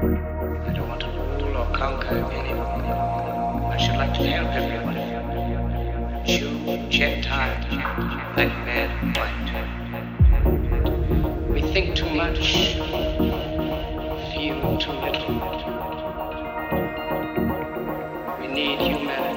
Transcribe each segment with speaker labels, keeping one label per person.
Speaker 1: I don't want to rule or conquer anyone. I should
Speaker 2: like to help everyone. Jew, Gentile,
Speaker 3: black man, white. We think too much, feel too little. We
Speaker 2: need humanity.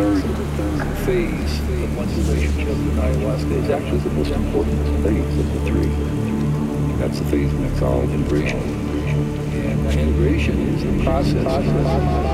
Speaker 2: Third, phase of one's relationship with ayahuasca is actually the most important phase of the three. That's the phase we call integration. And integration is the process.